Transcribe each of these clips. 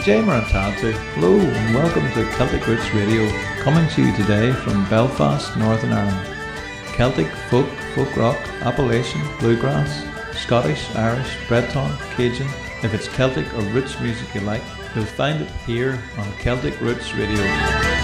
It's Imran Tadzu. Hello and welcome to Celtic Roots Radio, coming to you today from Belfast, Northern Ireland. Celtic, folk, folk rock, Appalachian, bluegrass, Scottish, Irish, Breton, Cajun. If it's Celtic or roots music you like, you'll find it here on Celtic Roots Radio.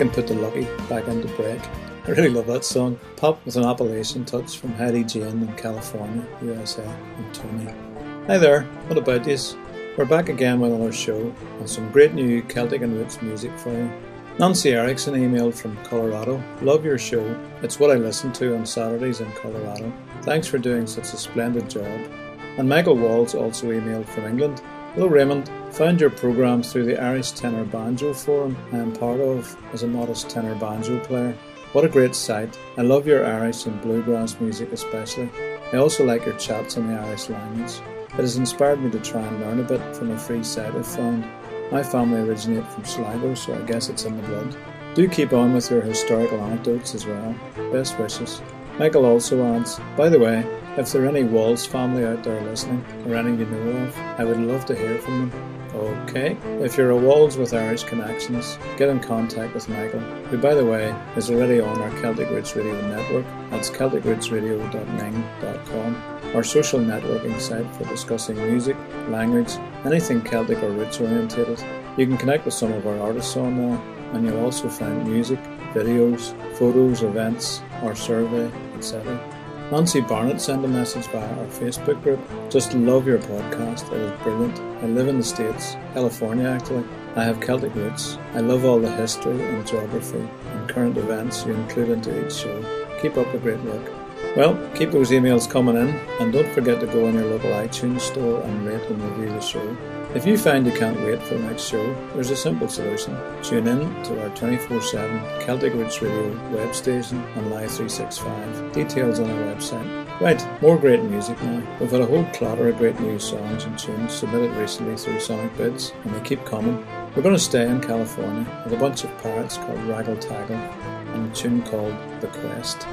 Can put the lucky back into break. I really love that song. Pop with an Appalachian touch from Heidi Jane in California, USA, and Tony. Hi there, what about this? We're back again with another show and some great new Celtic and roots music for you. Nancy Erickson emailed from Colorado. Love your show. It's what I listen to on Saturdays in Colorado. Thanks for doing such a splendid job. And Michael Walls also emailed from England. Hello Raymond, found your programme through the Irish Tenor Banjo Forum I am part of as a modest tenor banjo player. What a great site. I love your Irish and bluegrass music especially. I also like your chats on the Irish language. It has inspired me to try and learn a bit from a free site I've found. My family originate from Sligo, so I guess it's in the blood. Do keep on with your historical anecdotes as well. Best wishes. Michael also adds, by the way, if there are any Walls family out there listening, or any you know of, I would love to hear from them. Okay, if you're a Walls with Irish connections, get in contact with Michael, who, by the way, is already on our Celtic Roots Radio network. That's celticrootsradio.ning.com, our social networking site for discussing music, language, anything Celtic or roots orientated. You can connect with some of our artists on there, and you'll also find music, videos, photos, events, our survey, etc. Nancy Barnett sent a message via our Facebook group. Just love your podcast. It is brilliant. I live in the States, California actually. I have Celtic roots. I love all the history and geography and current events you include into each show. Keep up the great work. Well, keep those emails coming in and don't forget to go on your local iTunes store and rate and review the show. If you find you can't wait for the next show, there's a simple solution. Tune in to our 24 7 Celtic Roots Radio web station on Live 365. Details on our website. Right, more great music now. We've had a whole clatter of great new songs and tunes submitted recently through Sonicbids, and they keep coming. We're going to stay in California with a bunch of parrots called Raggle Taggle and a tune called The Quest.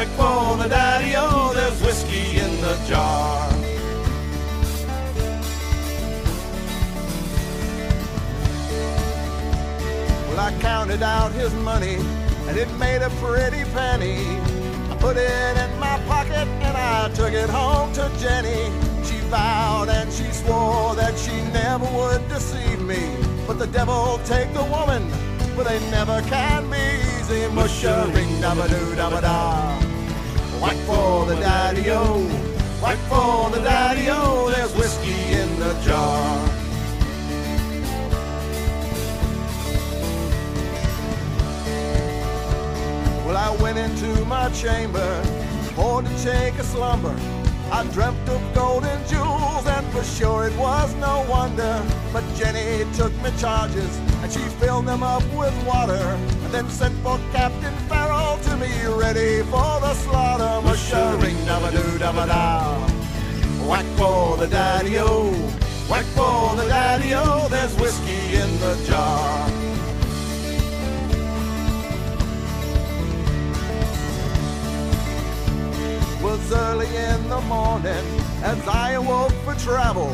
Quick phone daddy, oh, there's whiskey in the jar. Well, I counted out his money, and it made a pretty penny. I put it in my pocket, and I took it home to Jenny. She vowed and she swore that she never would deceive me. But the devil take the woman, for they never can be easy. Mushering, dabba doo, dabba da. White for the daddy-o, white for the daddy-o, there's whiskey in the jar. Well, I went into my chamber, for to take a slumber. I dreamt of golden jewels, and for sure it was no wonder. But Jenny took me charges, and she filled them up with water, and then sent for Captain Farrell to be ready for the slaughter da. Whack for the daddy o, whack for the daddy o. There's whiskey in the jar. Was early in the morning as I awoke for travel.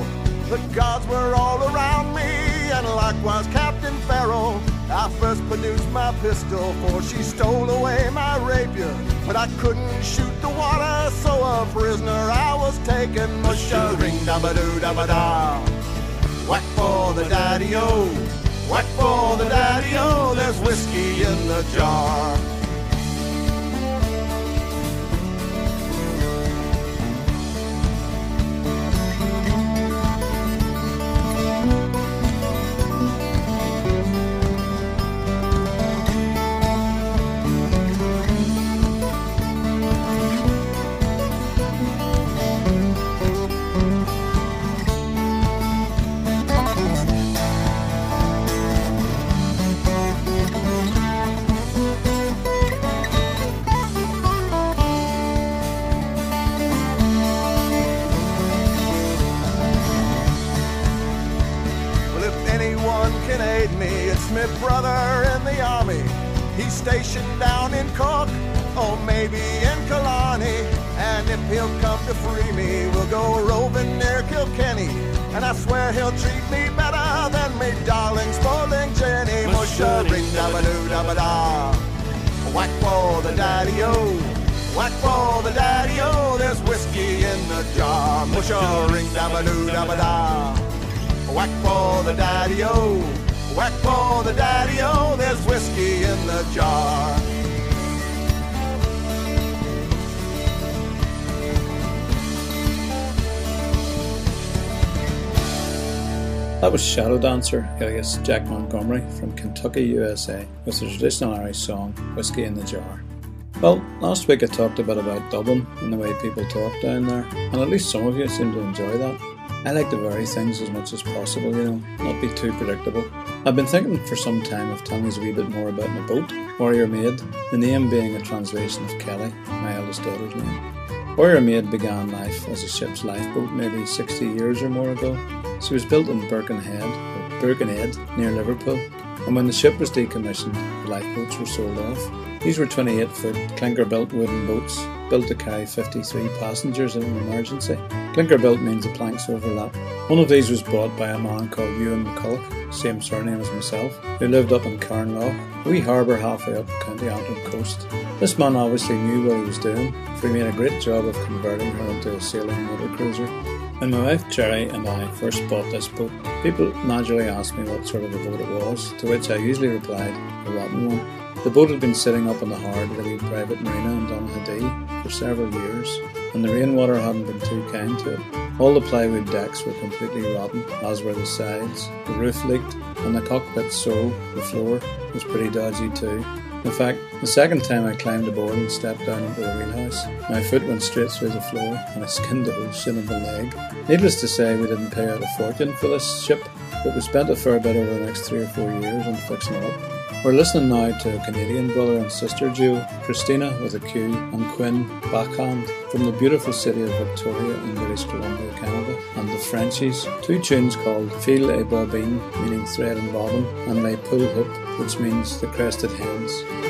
The gods were all around me, and likewise Captain Farrell. I first produced my pistol, for she stole away my rapier. But I couldn't shoot the water, so a prisoner I was taken. Mushering, da ba doo da ba da. Whack for the daddy o, whack for the daddy o. There's whiskey in the jar. The daddy-o. Whack for the daddy-o. There's whiskey in the jar. That was Shadow Dancer, alias Jack Montgomery from Kentucky, USA, with the traditional Irish song Whiskey in the Jar. Well, last week I talked a bit about Dublin and the way people talk down there, and at least some of you seem to enjoy that. I like to vary things as much as possible, you know, not be too predictable. I've been thinking for some time of telling you a wee bit more about my boat, Warrior Maid, the name being a translation of Kelly, my eldest daughter's name. Warrior Maid began life as a ship's lifeboat maybe 60 years or more ago. She was built in Birkenhead, Birkenhead, near Liverpool, and when the ship was decommissioned, the lifeboats were sold off. These were 28 foot clinker built wooden boats, built to carry 53 passengers in an emergency. Clinker built means the planks overlap. One of these was bought by a man called Ewan McCulloch, same surname as myself, who lived up in Carnlough, a wee harbour halfway up County Antrim coast. This man obviously knew what he was doing, for he made a great job of converting her into a sailing motor cruiser. When my wife Jerry and I first bought this boat, people naturally asked me what sort of a boat it was, to which I usually replied, a rotten one. The boat had been sitting up in the hard at a wee private marina in Donaghadee for several years, and the rainwater hadn't been too kind to it. All the plywood decks were completely rotten, as were the sides. The roof leaked, and the cockpit sole, the floor, was pretty dodgy too. In fact, the second time I climbed aboard and stepped down into the wheelhouse, my foot went straight through the floor and I skinned a whole shin of the leg. Needless to say, we didn't pay out a fortune for this ship, but we spent a fair bit over the next three or four years on fixing it up. We're listening now to Canadian brother and sister duo, Christina with a Q and Quinn Bachand from the beautiful city of Victoria in British Columbia, Canada, and the Frenchies. Two tunes called Fil et Bobine, meaning thread and bobbin, and Les Poules Huppées, which means the crested hens.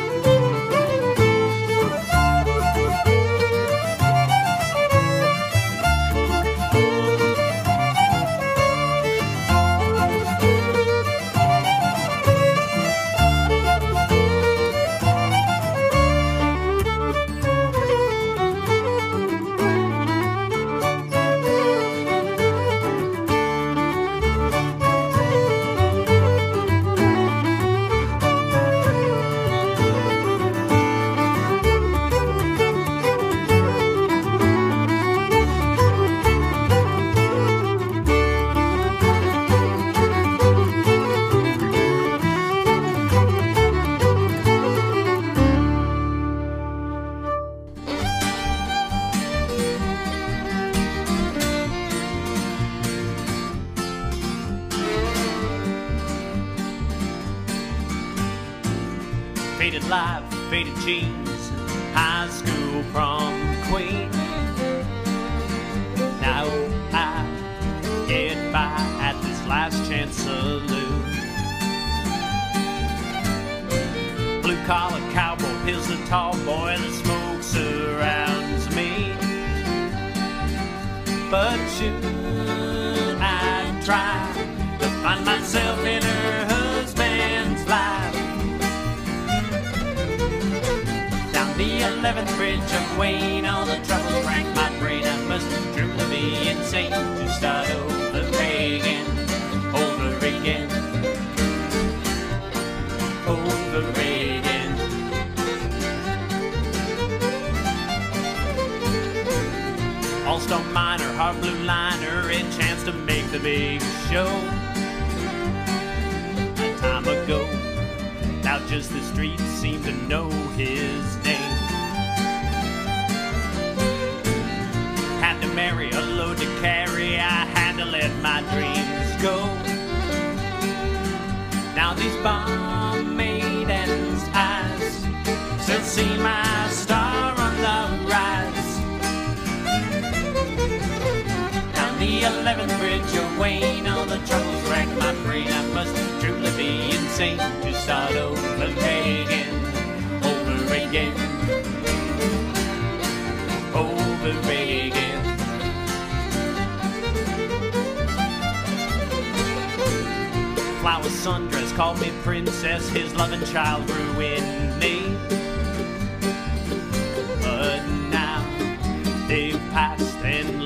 Show. A time ago, now just the streets seem to know his name. Had to marry a load to carry, I had to let my dreams go. Now these bomb maidens' eyes still see my star on the rise. Down the 11th bridge of Wayne, insane to start over again, over again, over again. Flower sundress called me princess, his loving child grew in me. But now they've passed and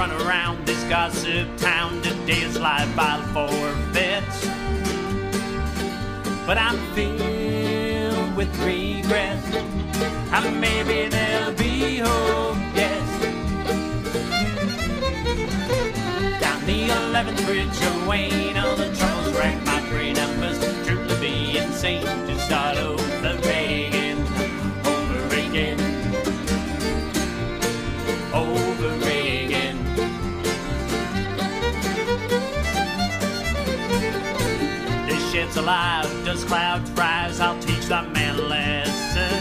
run around this gossip town to his life by forfeits. But I'm filled with regret, and maybe there'll be hope, yes. Down the 11th bridge of Wayne, all the troubles rack my brain. I truly be insane to start over Shit's alive, Does clouds rise. I'll teach that man a lesson.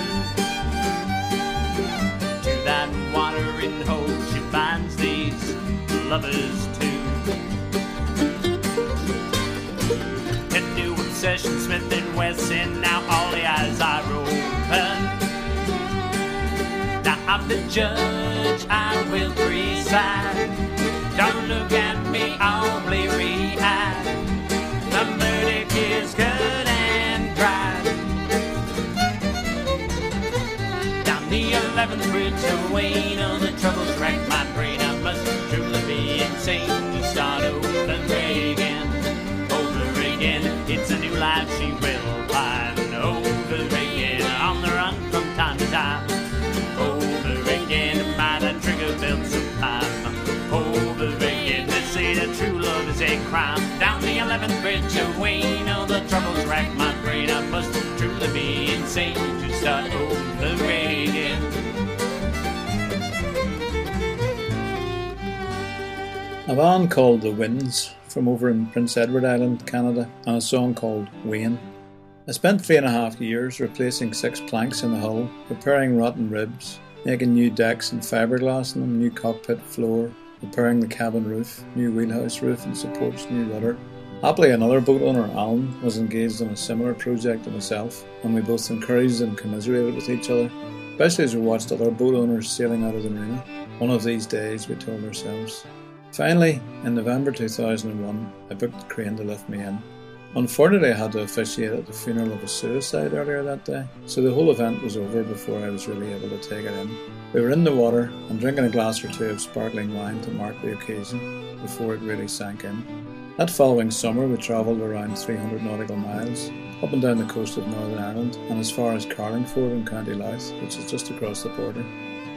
To that watering hole, she finds these lovers too. A new obsession, Smith and Wesson. Now all the eyes are open. Now I'm the judge, I will preside. Don't look at me all bleary the 11th bridge of Wayne, all the troubles rack my brain. I must truly be insane to start over again, over again. It's a new life she will find over again. On the run from time to time, over again. By the trigger belts of time, over again. They say that true love is a crime. Down the 11th bridge of Wayne, all the troubles rack my brain. I must truly be insane to start over again. A band called The Winds from over in Prince Edward Island, Canada, and a song called Wayne. I spent three and a half years replacing six planks in the hull, repairing rotten ribs, making new decks and fiberglass in them, new cockpit floor, repairing the cabin roof, new wheelhouse roof and supports, new rudder. Happily, another boat owner, Alan, was engaged in a similar project to myself, and we both encouraged and commiserated with each other, especially as we watched other boat owners sailing out of the marina. One of these days, we told ourselves. Finally, in November 2001, I booked a crane to lift me in. Unfortunately, I had to officiate at the funeral of a suicide earlier that day, so the whole event was over before I was really able to take it in. We were in the water and drinking a glass or two of sparkling wine to mark the occasion before it really sank in. That following summer, we travelled around 300 nautical miles up and down the coast of Northern Ireland and as far as Carlingford in County Louth, which is just across the border.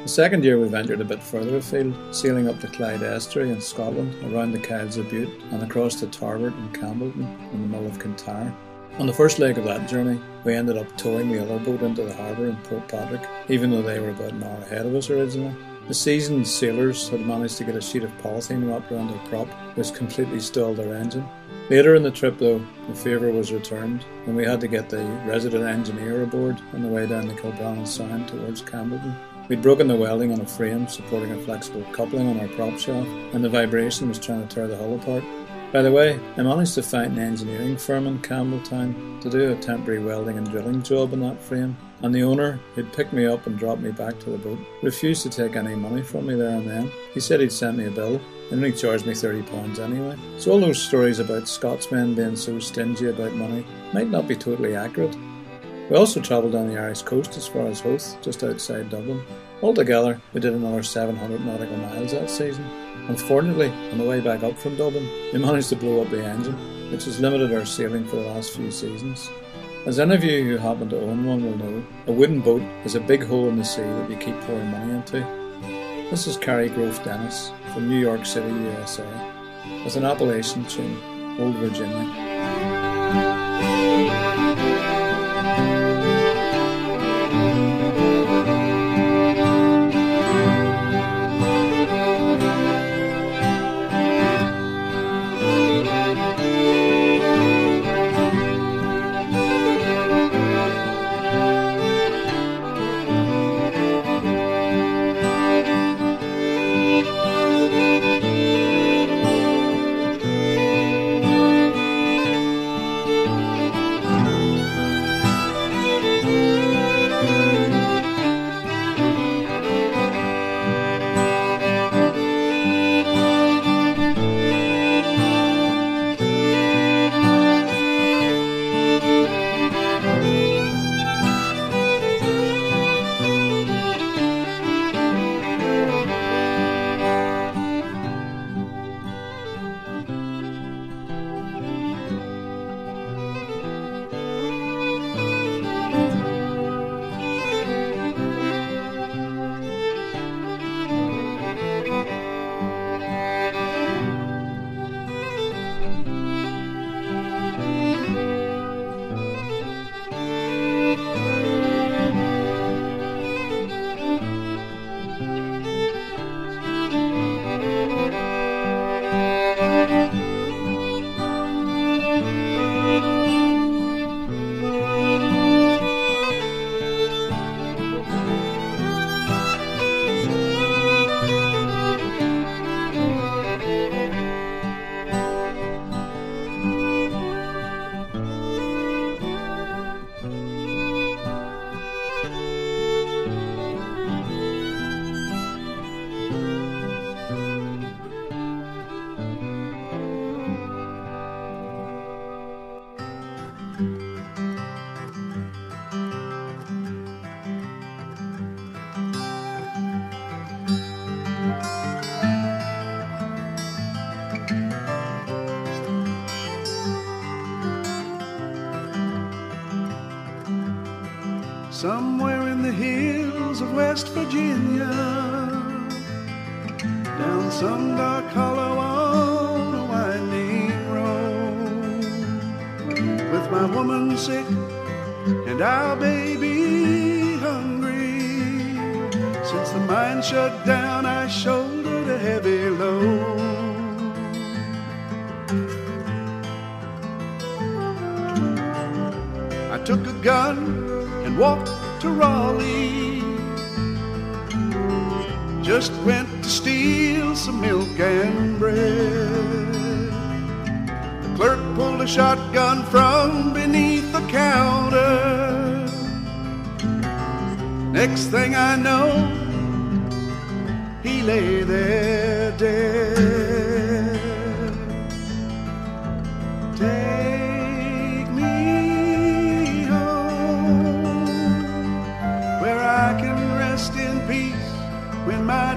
The second year we ventured a bit further afield, sailing up the Clyde Estuary in Scotland, around the Kyles of Bute, and across to Tarbert and Campbeltown in the Mull of Kintyre. On the first leg of that journey, we ended up towing the other boat into the harbour in Portpatrick, even though they were about an hour ahead of us originally. The seasoned sailors had managed to get a sheet of polythene wrapped around their prop, which completely stalled their engine. Later in the trip, though, the favour was returned, and we had to get the resident engineer aboard on the way down the Kilbrannan Sound towards Campbeltown. We'd broken the welding on a frame supporting a flexible coupling on our prop shaft, and the vibration was trying to tear the hull apart. By the way, I managed to find an engineering firm in Campbeltown to do a temporary welding and drilling job on that frame, and the owner, who'd picked me up and dropped me back to the boat, refused to take any money from me there and then. He said he'd sent me a bill and he charged me £30 anyway. So all those stories about Scotsmen being so stingy about money might not be totally accurate. We also travelled down the Irish coast as far as Howth, just outside Dublin. Altogether, we did another 700 nautical miles that season. Unfortunately, on the way back up from Dublin, we managed to blow up the engine, which has limited our sailing for the last few seasons. As any of you who happen to own one will know, a wooden boat is a big hole in the sea that you keep pouring money into. This is Carrie Grove Dennis from New York City, USA, with an Appalachian tune, Old Virginia. Somewhere in the hills of West Virginia, down some dark hollow on a winding road, with my woman sick and our baby hungry. Since the mine shut down, I shouldered a heavy load. I took a gun and walked to Raleigh. Just went to steal some milk and bread. The clerk pulled a shotgun from beneath the counter. Next thing I know, he lay there dead.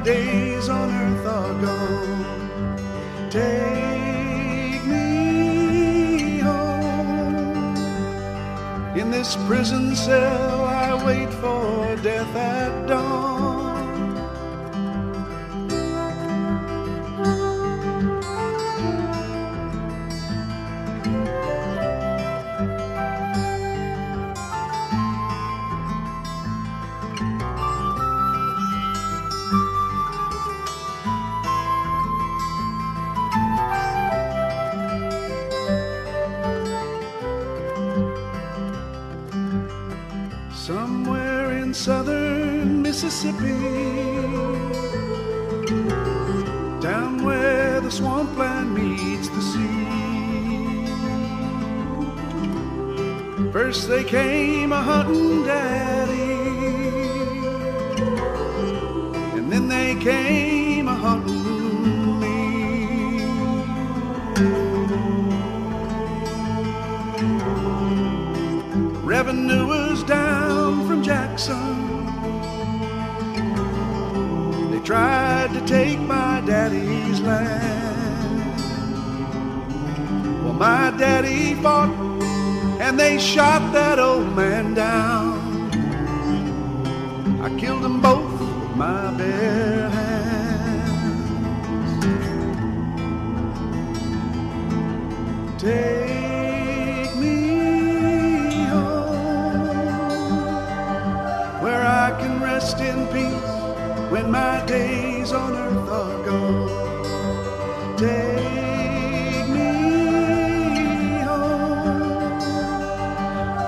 Days on earth are gone. Take me home. In this prison cell, I wait for death at dawn. Somewhere in southern Mississippi, down where the swampland meets the sea. First they came a hunting daddy, and then they came Revenue was down from Jackson. They tried to take my daddy's land. Well, my daddy fought and they shot that old man down. I killed them both with my bare hands. Take rest in peace when my days on earth are gone. Take me home.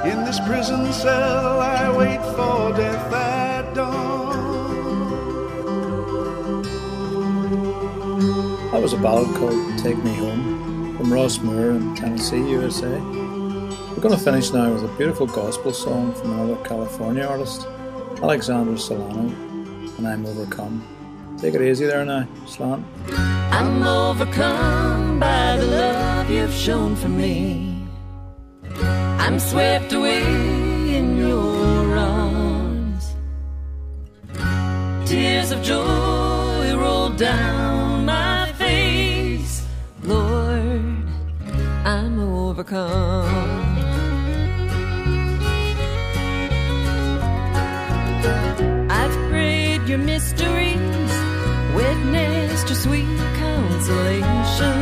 In this prison cell, I wait for death at dawn. That was a ballad called Take Me Home from Ross Moore in Tennessee, USA. We're going to finish now with a beautiful gospel song from another California artist, Alexander Solano, and I'm Overcome. Take it easy there now, Slant. I'm overcome by the love you've shown for me. I'm swept away in your arms. Tears of joy roll down my face. Lord, I'm overcome. Your mysteries, witnessed your sweet consolation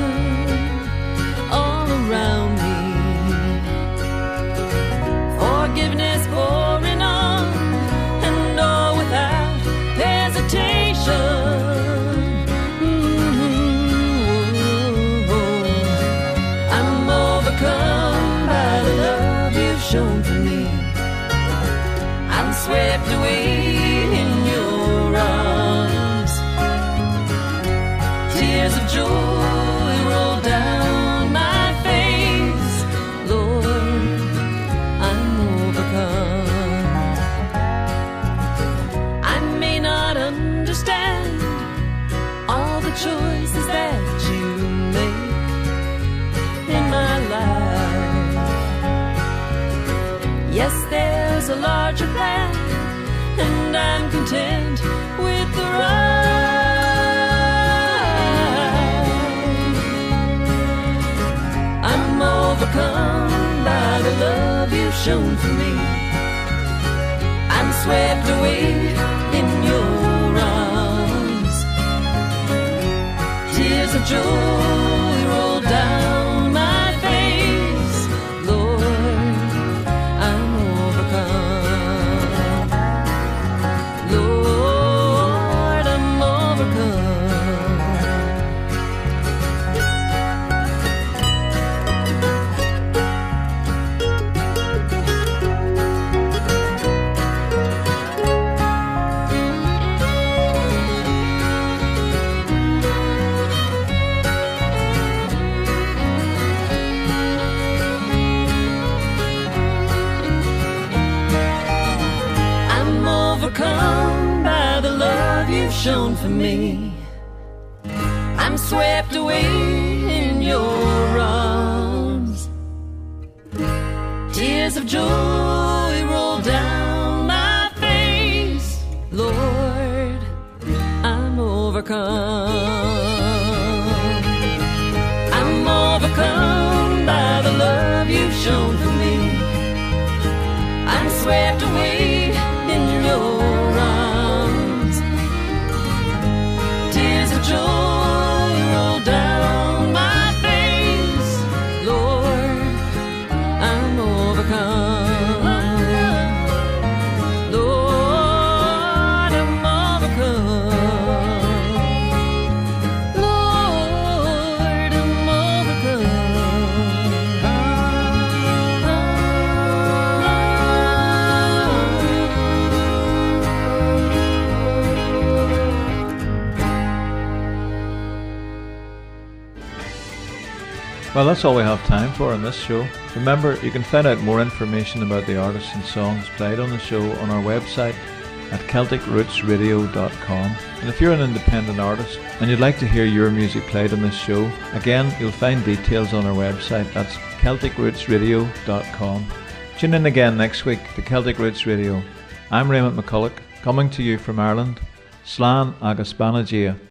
shown for me. I'm swept away in your arms. Tears of joy Well, that's all we have time for on this show. Remember, you can find out more information about the artists and songs played on the show on our website at CelticRootsRadio.com. And if you're an independent artist and you'd like to hear your music played on this show, again, you'll find details on our website. That's CelticRootsRadio.com. Tune in again next week to Celtic Roots Radio. I'm Raymond McCulloch, coming to you from Ireland. Slán agus Banagia.